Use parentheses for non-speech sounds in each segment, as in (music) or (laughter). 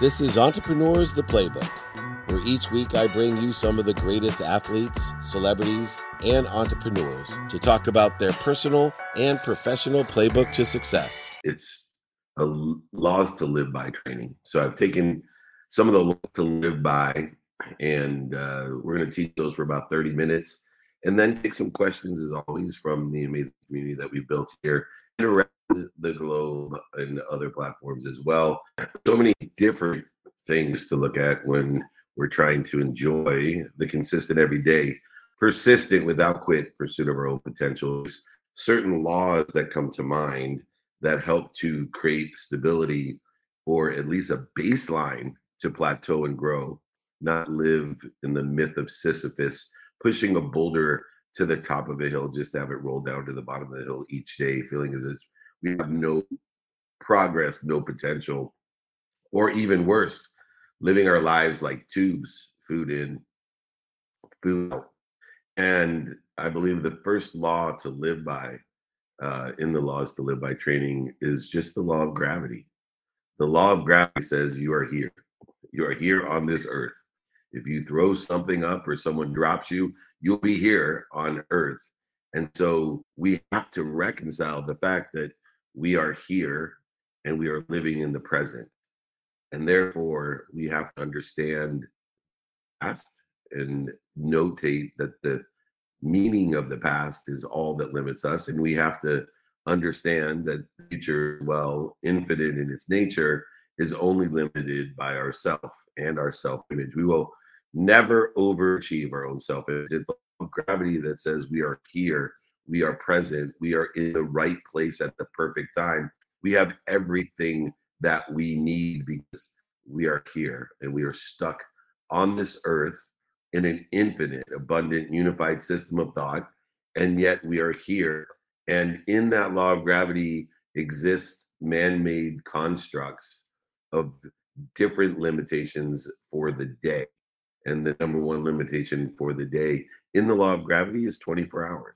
This is Entrepreneurs the Playbook, where each week I bring you some of the greatest athletes, celebrities, and entrepreneurs to talk about their personal and professional playbook to success. It's a laws to live by training. So I've taken some of the laws to live by, and uh, we're going to teach those for about 30 minutes and then take some questions as always from the amazing community that we built here around the globe and other platforms as well. So many different things to look at when we're trying to enjoy the consistent everyday, persistent without quit pursuit of our own potentials. Certain laws that come to mind that help to create stability or at least a baseline to plateau and grow, not live in the myth of Sisyphus pushing a boulder to the top of a hill just to have it roll down to the bottom of the hill each day, feeling as if we have no progress, no potential, or even worse, living our lives like tubes, food in, food out. And I believe the first law to live by uh, in the laws to live by training is just the law of gravity. The law of gravity says you are here. You are here on this earth. If you throw something up or someone drops you, you'll be here on earth. And so we have to reconcile the fact that we are here and we are living in the present. And therefore, we have to understand past and notate that the meaning of the past is all that limits us. And we have to understand that the future, well, infinite in its nature, is only limited by ourself and our self image. We will never overachieve our own self image. It's gravity that says we are here, we are present, we are in the right place at the perfect time. We have everything that we need because we are here and we are stuck on this earth in an infinite, abundant, unified system of thought. And yet we are here. And in that law of gravity exist man made constructs of different limitations for the day. And the number one limitation for the day in the law of gravity is 24 hours.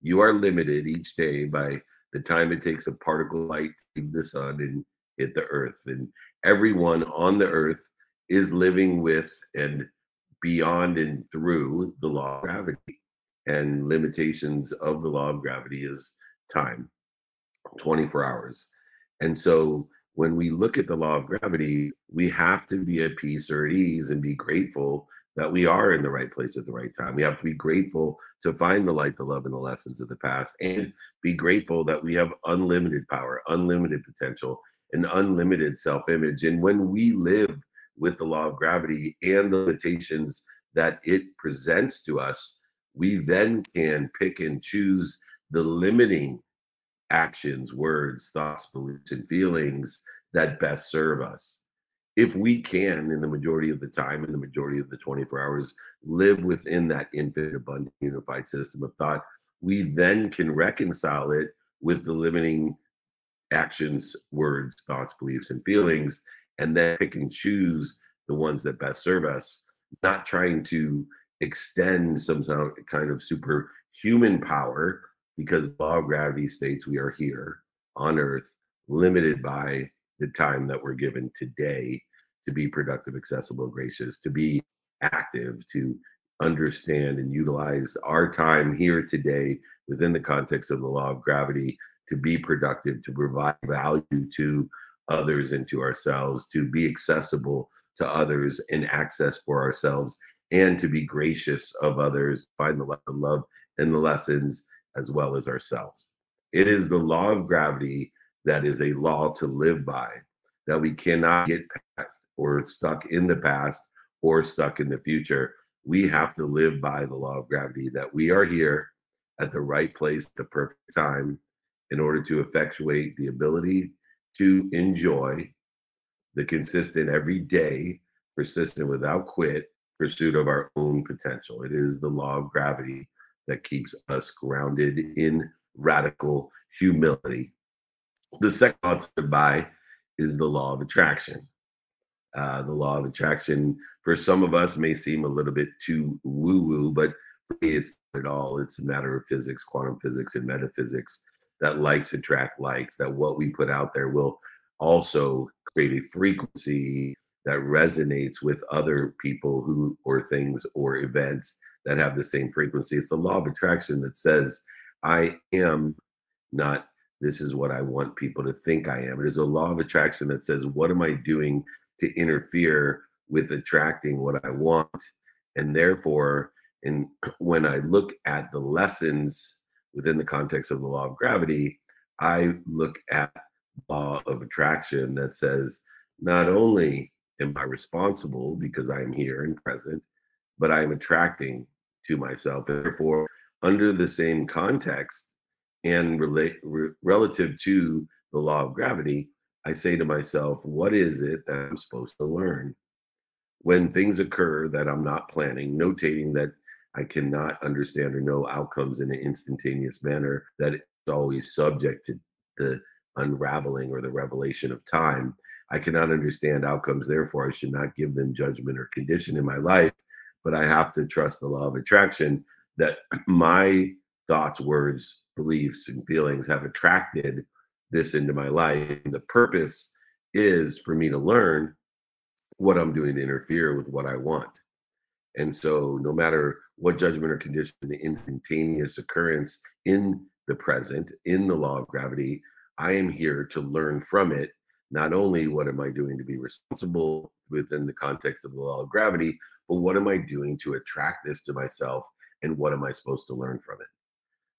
You are limited each day by the time it takes a particle light to leave the sun and hit the earth. And everyone on the earth is living with and beyond and through the law of gravity. And limitations of the law of gravity is time 24 hours. And so when we look at the law of gravity, we have to be at peace or at ease and be grateful that we are in the right place at the right time. We have to be grateful to find the light, the love, and the lessons of the past, and be grateful that we have unlimited power, unlimited potential, and unlimited self image. And when we live with the law of gravity and the limitations that it presents to us, we then can pick and choose the limiting actions, words, thoughts, beliefs, and feelings that best serve us. If we can, in the majority of the time, in the majority of the 24 hours, live within that infinite, abundant, unified system of thought, we then can reconcile it with the limiting actions, words, thoughts, beliefs, and feelings, and then pick and choose the ones that best serve us, not trying to extend some kind of superhuman power because law of gravity states we are here on earth limited by the time that we're given today to be productive accessible gracious to be active to understand and utilize our time here today within the context of the law of gravity to be productive to provide value to others and to ourselves to be accessible to others and access for ourselves and to be gracious of others find the love and the lessons as well as ourselves. It is the law of gravity that is a law to live by, that we cannot get past or stuck in the past or stuck in the future. We have to live by the law of gravity that we are here at the right place the perfect time in order to effectuate the ability to enjoy the consistent every day, persistent without quit pursuit of our own potential. It is the law of gravity that keeps us grounded in radical humility. The second law to by is the law of attraction. Uh, the law of attraction for some of us may seem a little bit too woo woo, but it's not at all. It's a matter of physics, quantum physics, and metaphysics that likes attract likes, that what we put out there will also create a frequency that resonates with other people who or things or events that have the same frequency. It's the law of attraction that says, I am not this is what I want people to think I am. It is a law of attraction that says, what am I doing to interfere with attracting what I want? And therefore, and (clears throat) when I look at the lessons within the context of the law of gravity, I look at law of attraction that says not only am I responsible because I am here and present, but I am attracting to myself. Therefore, under the same context and re- relative to the law of gravity, I say to myself, what is it that I'm supposed to learn? When things occur that I'm not planning, notating that I cannot understand or know outcomes in an instantaneous manner, that it's always subject to the unraveling or the revelation of time. I cannot understand outcomes, therefore, I should not give them judgment or condition in my life. But I have to trust the law of attraction that (clears throat) my thoughts, words, beliefs, and feelings have attracted this into my life. And the purpose is for me to learn what I'm doing to interfere with what I want. And so, no matter what judgment or condition, the instantaneous occurrence in the present, in the law of gravity, I am here to learn from it. Not only what am I doing to be responsible within the context of the law of gravity, but what am I doing to attract this to myself and what am I supposed to learn from it?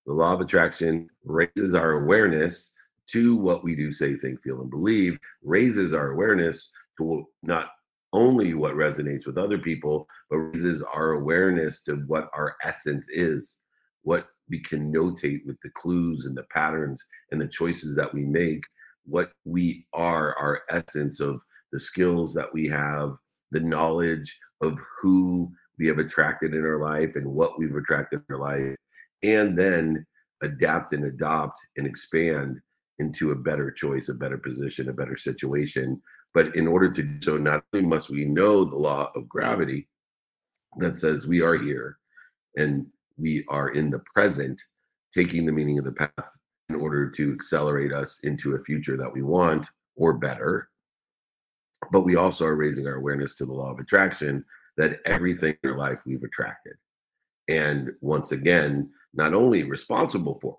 The law of attraction raises our awareness to what we do, say, think, feel, and believe, raises our awareness to not only what resonates with other people, but raises our awareness to what our essence is, what we can notate with the clues and the patterns and the choices that we make, what we are, our essence of the skills that we have, the knowledge of who we have attracted in our life and what we've attracted in our life, and then adapt and adopt and expand into a better choice, a better position, a better situation. But in order to do so, not only must we know the law of gravity that says we are here and we are in the present, taking the meaning of the path in order to accelerate us into a future that we want or better. But we also are raising our awareness to the law of attraction that everything in our life we've attracted. And once again, not only responsible for,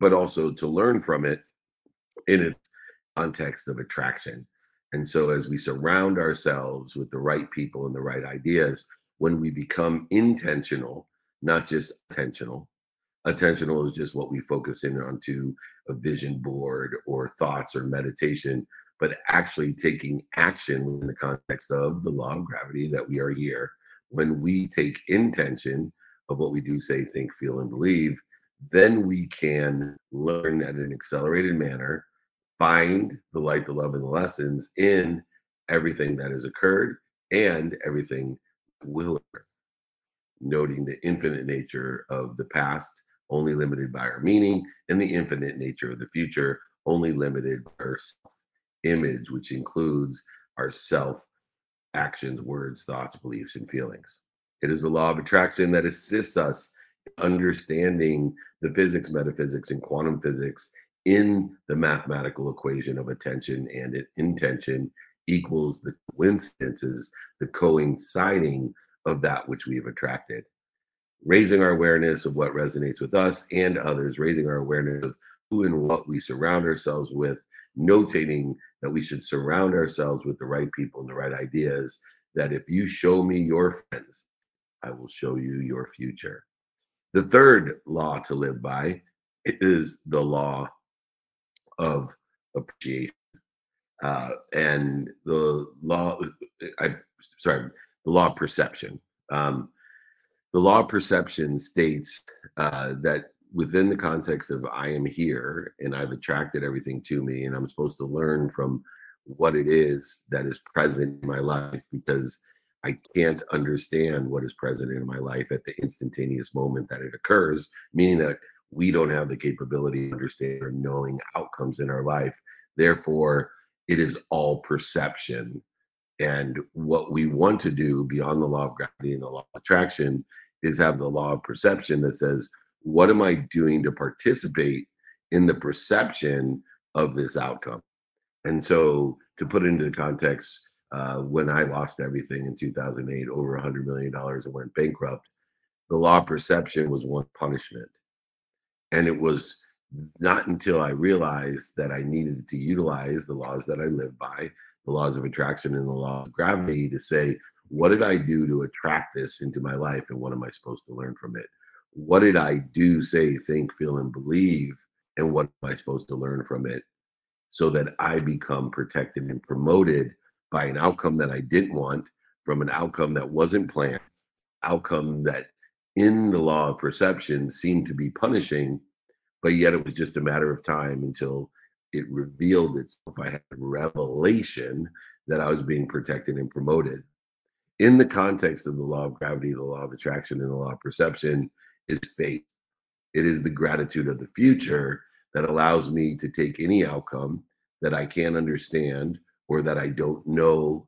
but also to learn from it in its context of attraction. And so, as we surround ourselves with the right people and the right ideas, when we become intentional, not just attentional, attentional is just what we focus in onto a vision board or thoughts or meditation, but actually taking action in the context of the law of gravity that we are here. When we take intention of what we do, say, think, feel, and believe, then we can learn at an accelerated manner, find the light, the love, and the lessons in everything that has occurred and everything will occur. Noting the infinite nature of the past, only limited by our meaning, and the infinite nature of the future, only limited by our self image, which includes our self actions, words, thoughts, beliefs, and feelings. It is the law of attraction that assists us in understanding the physics, metaphysics, and quantum physics in the mathematical equation of attention and intention equals the coincidences, the coinciding of that which we have attracted. Raising our awareness of what resonates with us and others, raising our awareness of who and what we surround ourselves with, notating that we should surround ourselves with the right people and the right ideas. That if you show me your friends, I will show you your future. The third law to live by is the law of appreciation. Uh, and the law, I sorry, the law of perception. Um, the law of perception states uh, that within the context of I am here and I've attracted everything to me, and I'm supposed to learn from what it is that is present in my life because I can't understand what is present in my life at the instantaneous moment that it occurs, meaning that we don't have the capability of understanding or knowing outcomes in our life. Therefore, it is all perception. And what we want to do beyond the law of gravity and the law of attraction is have the law of perception that says, what am I doing to participate in the perception of this outcome? And so, to put into the context uh, when I lost everything in 2008, over $100 million and went bankrupt, the law of perception was one punishment. And it was not until I realized that I needed to utilize the laws that I live by, the laws of attraction and the law of gravity, to say, what did I do to attract this into my life and what am I supposed to learn from it? What did I do, say, think, feel, and believe? And what am I supposed to learn from it so that I become protected and promoted by an outcome that I didn't want, from an outcome that wasn't planned, outcome that in the law of perception seemed to be punishing, but yet it was just a matter of time until it revealed itself. I had revelation that I was being protected and promoted. In the context of the law of gravity, the law of attraction, and the law of perception, is faith. It is the gratitude of the future that allows me to take any outcome that I can't understand or that I don't know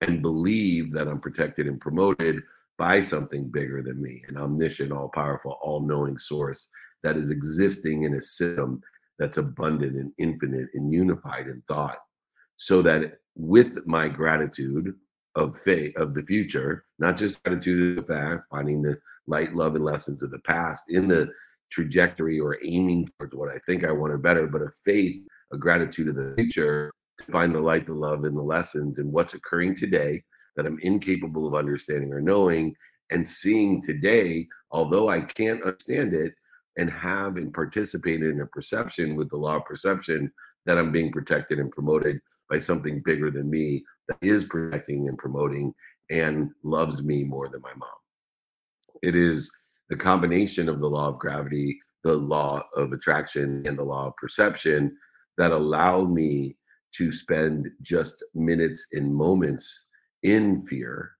and believe that I'm protected and promoted by something bigger than me, an omniscient, all powerful, all knowing source that is existing in a system that's abundant and infinite and unified in thought. So that with my gratitude of faith of the future, not just gratitude of the past, finding the light, love, and lessons of the past in the trajectory or aiming towards what I think I wanted better, but a faith, a gratitude of the future find the light, the love, and the lessons and what's occurring today that I'm incapable of understanding or knowing and seeing today, although I can't understand it and have and participate in a perception with the law of perception that I'm being protected and promoted by something bigger than me that is protecting and promoting and loves me more than my mom. It is the combination of the law of gravity, the law of attraction, and the law of perception that allow me to spend just minutes and moments in fear,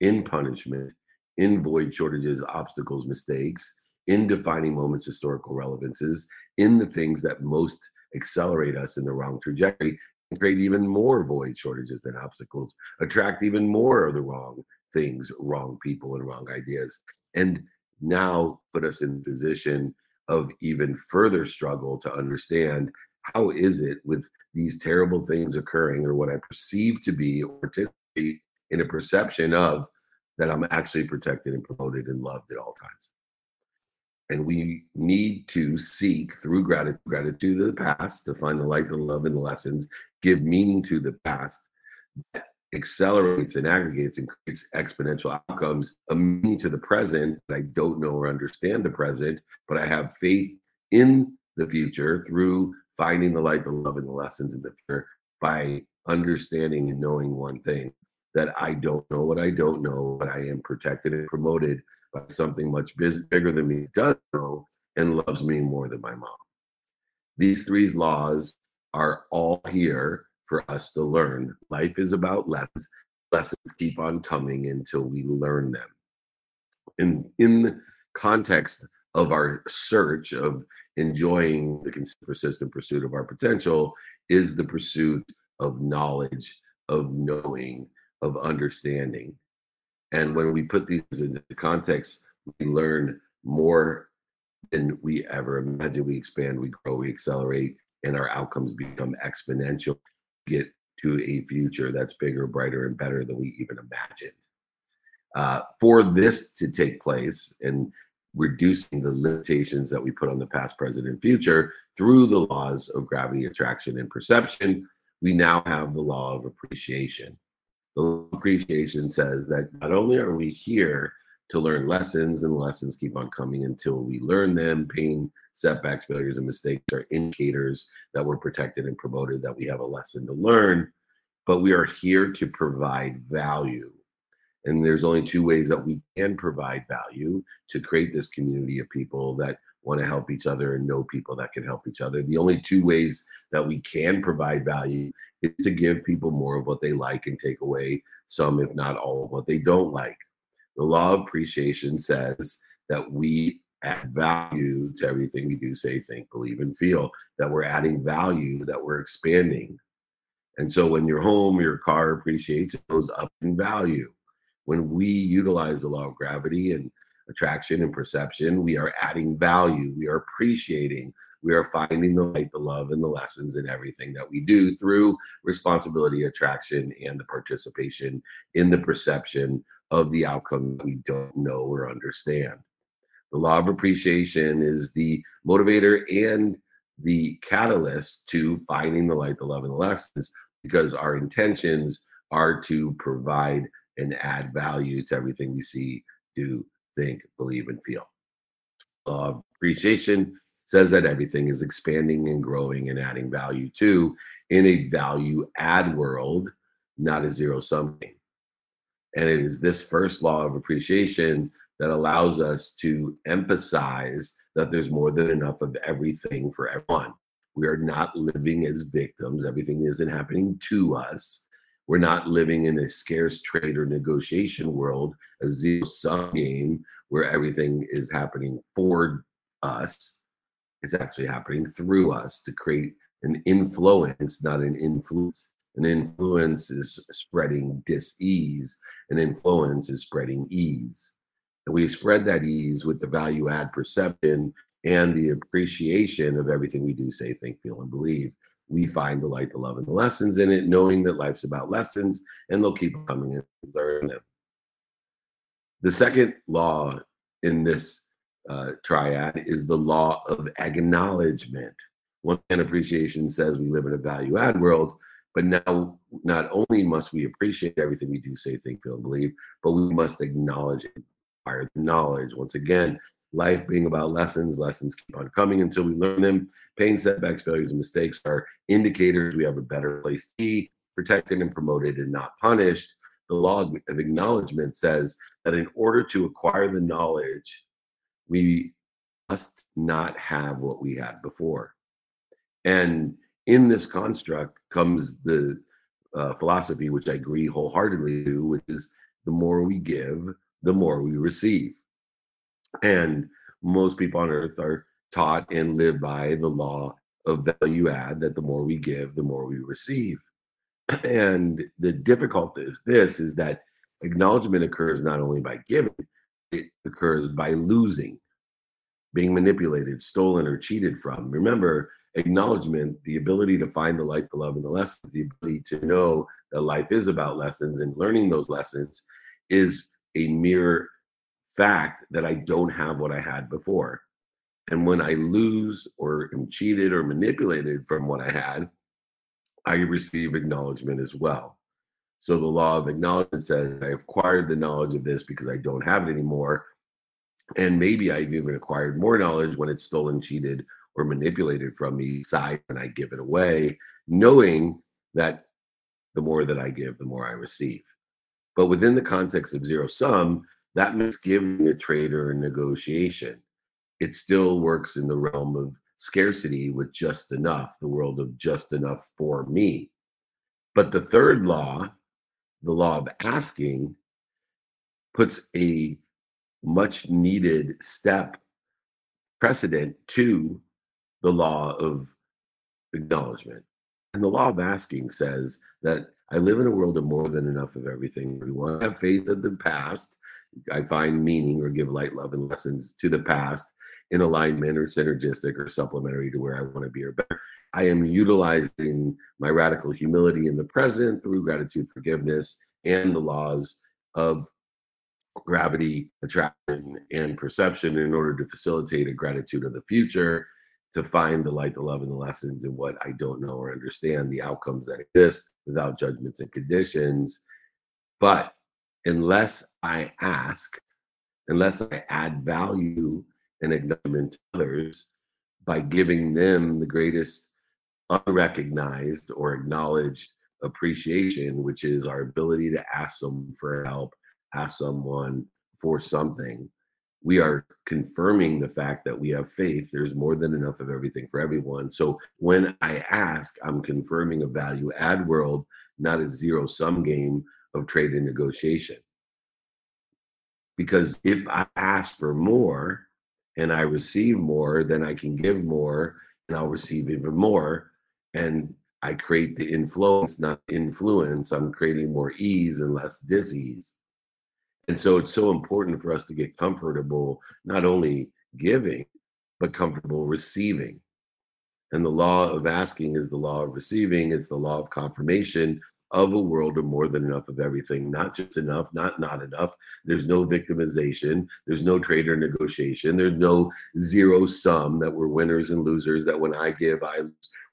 in punishment, in void shortages, obstacles, mistakes, in defining moments, historical relevances, in the things that most accelerate us in the wrong trajectory and create even more void shortages than obstacles, attract even more of the wrong things, wrong people, and wrong ideas. And now put us in position of even further struggle to understand how is it with these terrible things occurring or what I perceive to be or participate in a perception of that I'm actually protected and promoted and loved at all times. And we need to seek through gratitude, gratitude to the past to find the light, the love, and the lessons, give meaning to the past that accelerates and aggregates and creates exponential outcomes, a meaning to the present. I don't know or understand the present, but I have faith in the future through finding the light, the love, and the lessons in the future by understanding and knowing one thing that I don't know what I don't know, but I am protected and promoted by something much bigger than me, does know and loves me more than my mom. These three laws are all here for us to learn. Life is about lessons. Lessons keep on coming until we learn them. In in the context of our search of enjoying the persistent pursuit of our potential is the pursuit of knowledge, of knowing, of understanding. And when we put these into context, we learn more than we ever imagined. We expand, we grow, we accelerate, and our outcomes become exponential. Get to a future that's bigger, brighter, and better than we even imagined. Uh, for this to take place, and reducing the limitations that we put on the past, present, and future through the laws of gravity, attraction, and perception, we now have the law of appreciation. The law of appreciation says that not only are we here to learn lessons, and lessons keep on coming until we learn them, pain, setbacks, failures, and mistakes are indicators that we're protected and promoted, that we have a lesson to learn, but we are here to provide value and there's only two ways that we can provide value to create this community of people that want to help each other and know people that can help each other. The only two ways that we can provide value is to give people more of what they like and take away some, if not all, of what they don't like. The law of appreciation says that we add value to everything we do, say, think, believe, and feel, that we're adding value, that we're expanding. And so when your home, your car appreciates, it goes up in value when we utilize the law of gravity and attraction and perception, we are adding value. We are appreciating we are finding the light, the love, and the lessons in everything that we do through responsibility, attraction, and the participation in the perception of the outcome we don't know or understand. The law of appreciation is the motivator and the catalyst to finding the light, the love, and the lessons because our intentions are to provide and add value to everything we see, do, think, believe, and feel. Of appreciation says that everything is expanding and growing and adding value to in a value add world, not a zero sum game. And it is this first law of appreciation that allows us to emphasize that there's more than enough of everything for everyone. We are not living as victims, everything isn't happening to us. We're not living in a scarce trade or negotiation world, a zero sum game where everything is happening for us. It's actually happening through us to create an influence, not an influenza. An influenza is spreading dis-ease, an influence is spreading ease. And we spread that ease with the value add perception and the appreciation of everything we do, say, think, feel, and believe. We find the light, the love, and the lessons in it, knowing that life's about lessons and they'll keep coming and learn them. The second law in this uh, triad is the law of acknowledgement. One hand appreciation says we live in a value add world, but now not only must we appreciate everything we do, say, think, feel, and believe, but we must acknowledge it acquire knowledge. Once again, life being about lessons, lessons keep on coming until we learn them. Pain, setbacks, failures, and mistakes are indicators we have a better place to be, protected and promoted and not punished. The law of acknowledgement says that in order to acquire the knowledge, we must not have what we had before. And in this construct comes the uh, philosophy, which I agree wholeheartedly to, which is the more we give, the more we receive. And most people on earth are taught and live by the law of value add that the more we give, the more we receive. And the difficulty is this is that acknowledgement occurs not only by giving, it occurs by losing, being manipulated, stolen, or cheated from. Remember, acknowledgement, the ability to find the light, the love, and the lessons, the ability to know that life is about lessons and learning those lessons is a mere fact that I don't have what I had before. And when I lose or am cheated or manipulated from what I had, I receive acknowledgement as well. So the law of acknowledgement says I acquired the knowledge of this because I don't have it anymore. And maybe I've even acquired more knowledge when it's stolen, cheated, or manipulated from me, side when I give it away, knowing that the more that I give, the more I receive. But within the context of zero sum, that means giving a trader a negotiation. It still works in the realm of scarcity with just enough, the world of just enough for me. But the third law, the law of asking, puts a much needed step precedent to the law of acknowledgement. And the law of asking says that I live in a world of more than enough of everything. We want to have faith in the past. I find meaning or give light, love, and lessons to the past in alignment or synergistic or supplementary to where I want to be or better. I am utilizing my radical humility in the present through gratitude, forgiveness, and the laws of gravity, attraction, and perception in order to facilitate a gratitude of the future to find the light, the love, and the lessons in what I don't know or understand, the outcomes that exist without judgments and conditions. But unless I ask, unless I add value and acknowledgement to others by giving them the greatest unrecognized or acknowledged appreciation, which is our ability to ask someone for help, ask someone for something, we are confirming the fact that we have faith. There's more than enough of everything for everyone. So when I ask, I'm confirming a value add world, not a zero sum game of trade and negotiation. Because if I ask for more and I receive more, then I can give more and I'll receive even more. And I create the influence, not influenza. I'm creating more ease and less disease. And so it's so important for us to get comfortable, not only giving, but comfortable receiving. And the law of asking is the law of receiving, it's the law of confirmation of a world of more than enough of everything, not just enough, not not enough. There's no victimization, there's no trader negotiation, there's no zero sum that we're winners and losers, that when I give, I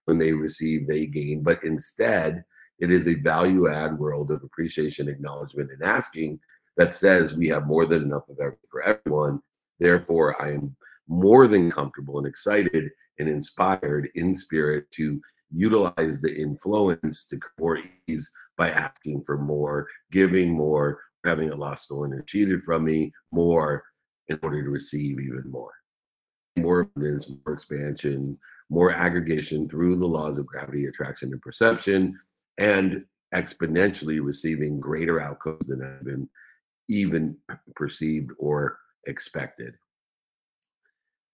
when they receive, they gain. But instead, it is a value add world of appreciation, acknowledgement, and asking that says we have more than enough of everything for everyone. Therefore, I am more than comfortable and excited and inspired in spirit to utilize the influence to more ease by asking for more, giving more, having a lost, stolen, and cheated from me more in order to receive even more. More abundance, more expansion, more aggregation through the laws of gravity, attraction, and perception, and exponentially receiving greater outcomes than have been even perceived or expected.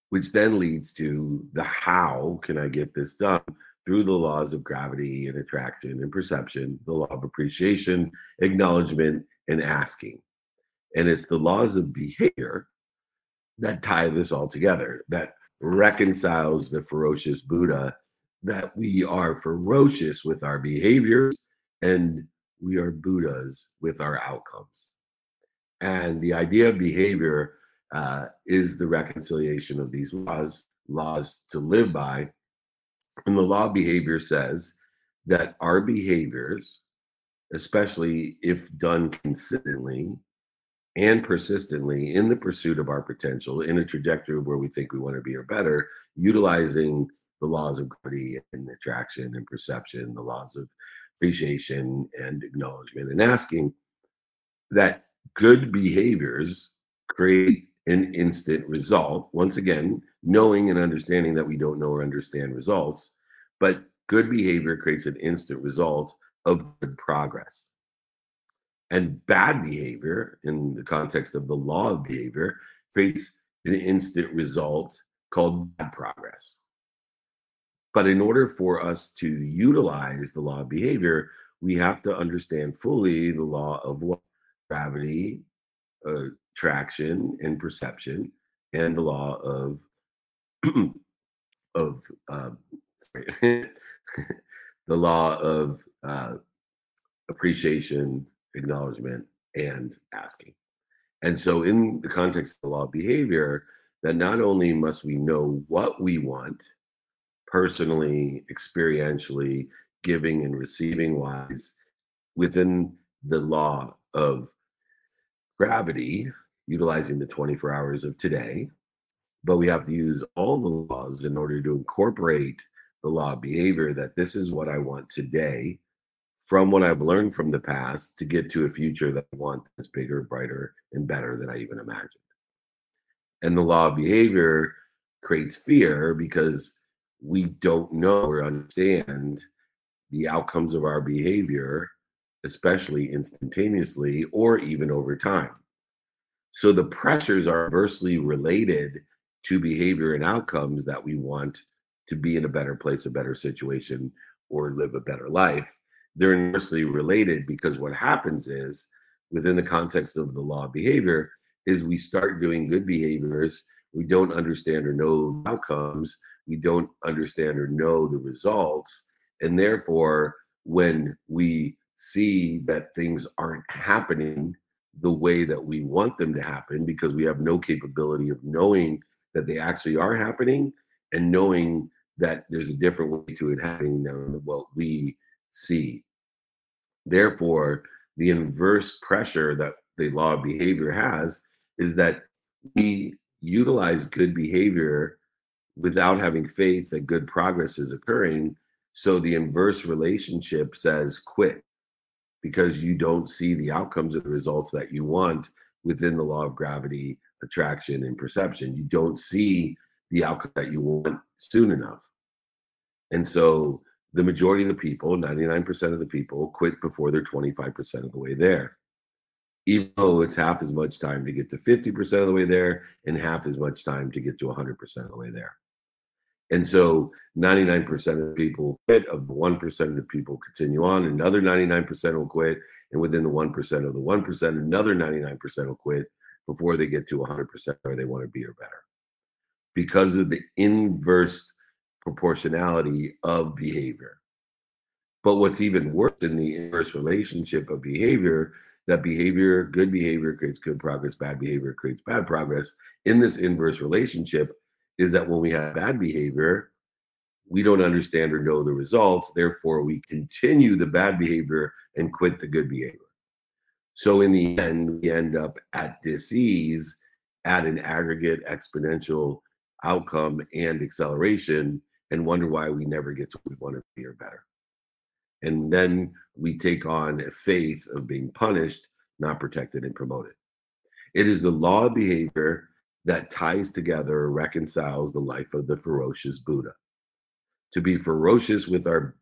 Which then leads to the how can I get this done? Through the laws of gravity and attraction and perception, the law of appreciation, acknowledgement, and asking. And it's the laws of behavior that tie this all together, that reconciles the ferocious Buddha that we are ferocious with our behaviors and we are Buddhas with our outcomes. And the idea of behavior uh, is the reconciliation of these laws, laws to live by. And the law of behavior says that our behaviors, especially if done consistently and persistently in the pursuit of our potential, in a trajectory where we think we want to be or better, utilizing the laws of gravity and attraction and perception, the laws of appreciation and acknowledgement, and asking that good behaviors create an instant result. Once again, knowing and understanding that we don't know or understand results, but good behavior creates an instant result of good progress. And bad behavior, in the context of the law of behavior, creates an instant result called bad progress. But in order for us to utilize the law of behavior, we have to understand fully the law of what gravity, uh, traction, and perception, and the law of (clears throat) of uh, sorry, (laughs) the law of uh, appreciation, acknowledgement, and asking. And so, in the context of the law of behavior, that not only must we know what we want personally, experientially, giving and receiving wise within the law of gravity, utilizing the 24 hours of today, but we have to use all the laws in order to incorporate the law of behavior that this is what I want today from what I've learned from the past to get to a future that I want that's bigger, brighter, and better than I even imagined. And the law of behavior creates fear because we don't know or understand the outcomes of our behavior especially instantaneously or even over time. So the pressures are inversely related to behavior and outcomes that we want to be in a better place, a better situation, or live a better life. They're inversely related because what happens is within the context of the law of behavior is we start doing good behaviors we don't understand or know outcomes we don't understand or know the results and therefore when we see that things aren't happening the way that we want them to happen because we have no capability of knowing that they actually are happening and knowing that there's a different way to it happening than what we see. Therefore, the inverse pressure that the law of behavior has is that we utilize good behavior without having faith that good progress is occurring. So the inverse relationship says quit because you don't see the outcomes of the results that you want within the law of gravity, attraction, and perception. You don't see the outcome that you want soon enough. And so the majority of the people, 99% of the people, quit before they're 25% of the way there. Even though it's half as much time to get to 50% of the way there and half as much time to get to 100% of the way there. And so 99% of people quit, of the 1% of the people continue on, another 99% will quit. And within the 1% of the 1%, another 99% will quit before they get to 100% where they want to be or better. Because of the inverse proportionality of behavior. But what's even worse in the inverse relationship of behavior, that behavior, good behavior creates good progress, bad behavior creates bad progress. In this inverse relationship, is that when we have bad behavior, we don't understand or know the results. Therefore, we continue the bad behavior and quit the good behavior. So, in the end, we end up at disease at an aggregate exponential outcome and acceleration and wonder why we never get to where we want to be or better. And then we take on a faith of being punished, not protected and promoted. It is the law of behavior that ties together or reconciles the life of the ferocious Buddha. To be ferocious with our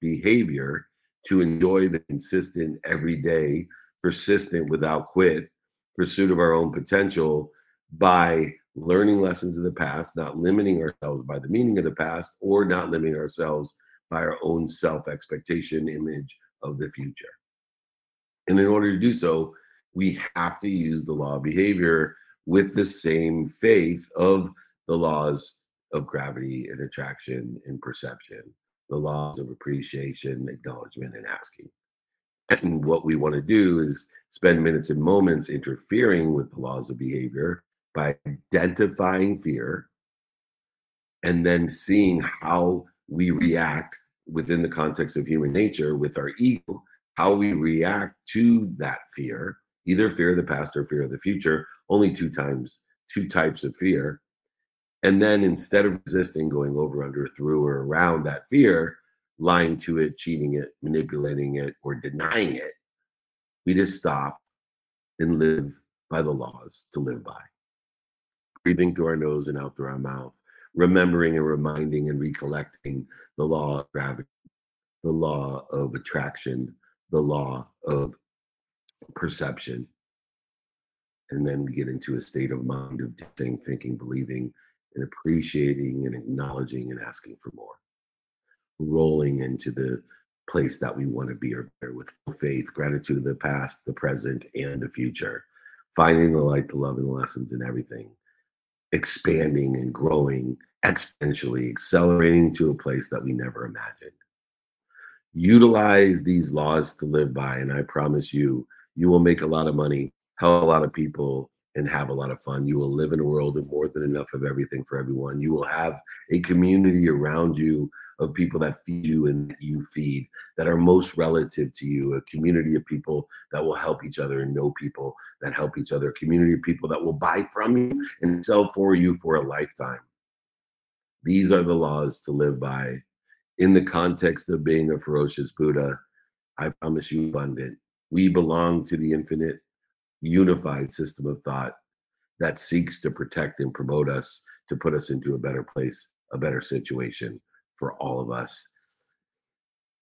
behavior, to enjoy the consistent, everyday, persistent, without quit pursuit of our own potential by learning lessons of the past, not limiting ourselves by the meaning of the past, or not limiting ourselves by our own self expectation image of the future. And in order to do so, we have to use the law of behavior with the same faith of the laws of gravity and attraction and perception, the laws of appreciation, acknowledgement, and asking. And what we want to do is spend minutes and moments interfering with the laws of behavior by identifying fear and then seeing how we react within the context of human nature with our ego, how we react to that fear, either fear of the past or fear of the future, only two times, two types of fear. And then instead of resisting, going over, under, through, or around that fear, lying to it, cheating it, manipulating it, or denying it, we just stop and live by the laws to live by. Breathing through our nose and out through our mouth remembering and reminding and recollecting the law of gravity, the law of attraction, the law of perception. And then we get into a state of mind of saying, thinking, believing, and appreciating and acknowledging and asking for more. Rolling into the place that we want to be or better with faith, gratitude of the past, the present, and the future. Finding the light, the love, and the lessons in everything expanding and growing exponentially, accelerating to a place that we never imagined. Utilize these laws to live by, and I promise you, you will make a lot of money, help a lot of people, and have a lot of fun. You will live in a world of more than enough of everything for everyone. You will have a community around you of people that feed you and you feed that are most relative to you, a community of people that will help each other and know people that help each other, a community of people that will buy from you and sell for you for a lifetime. These are the laws to live by in the context of being a ferocious Buddha. I promise you abundant. We belong to the infinite, unified system of thought that seeks to protect and promote us to put us into a better place, a better situation for all of us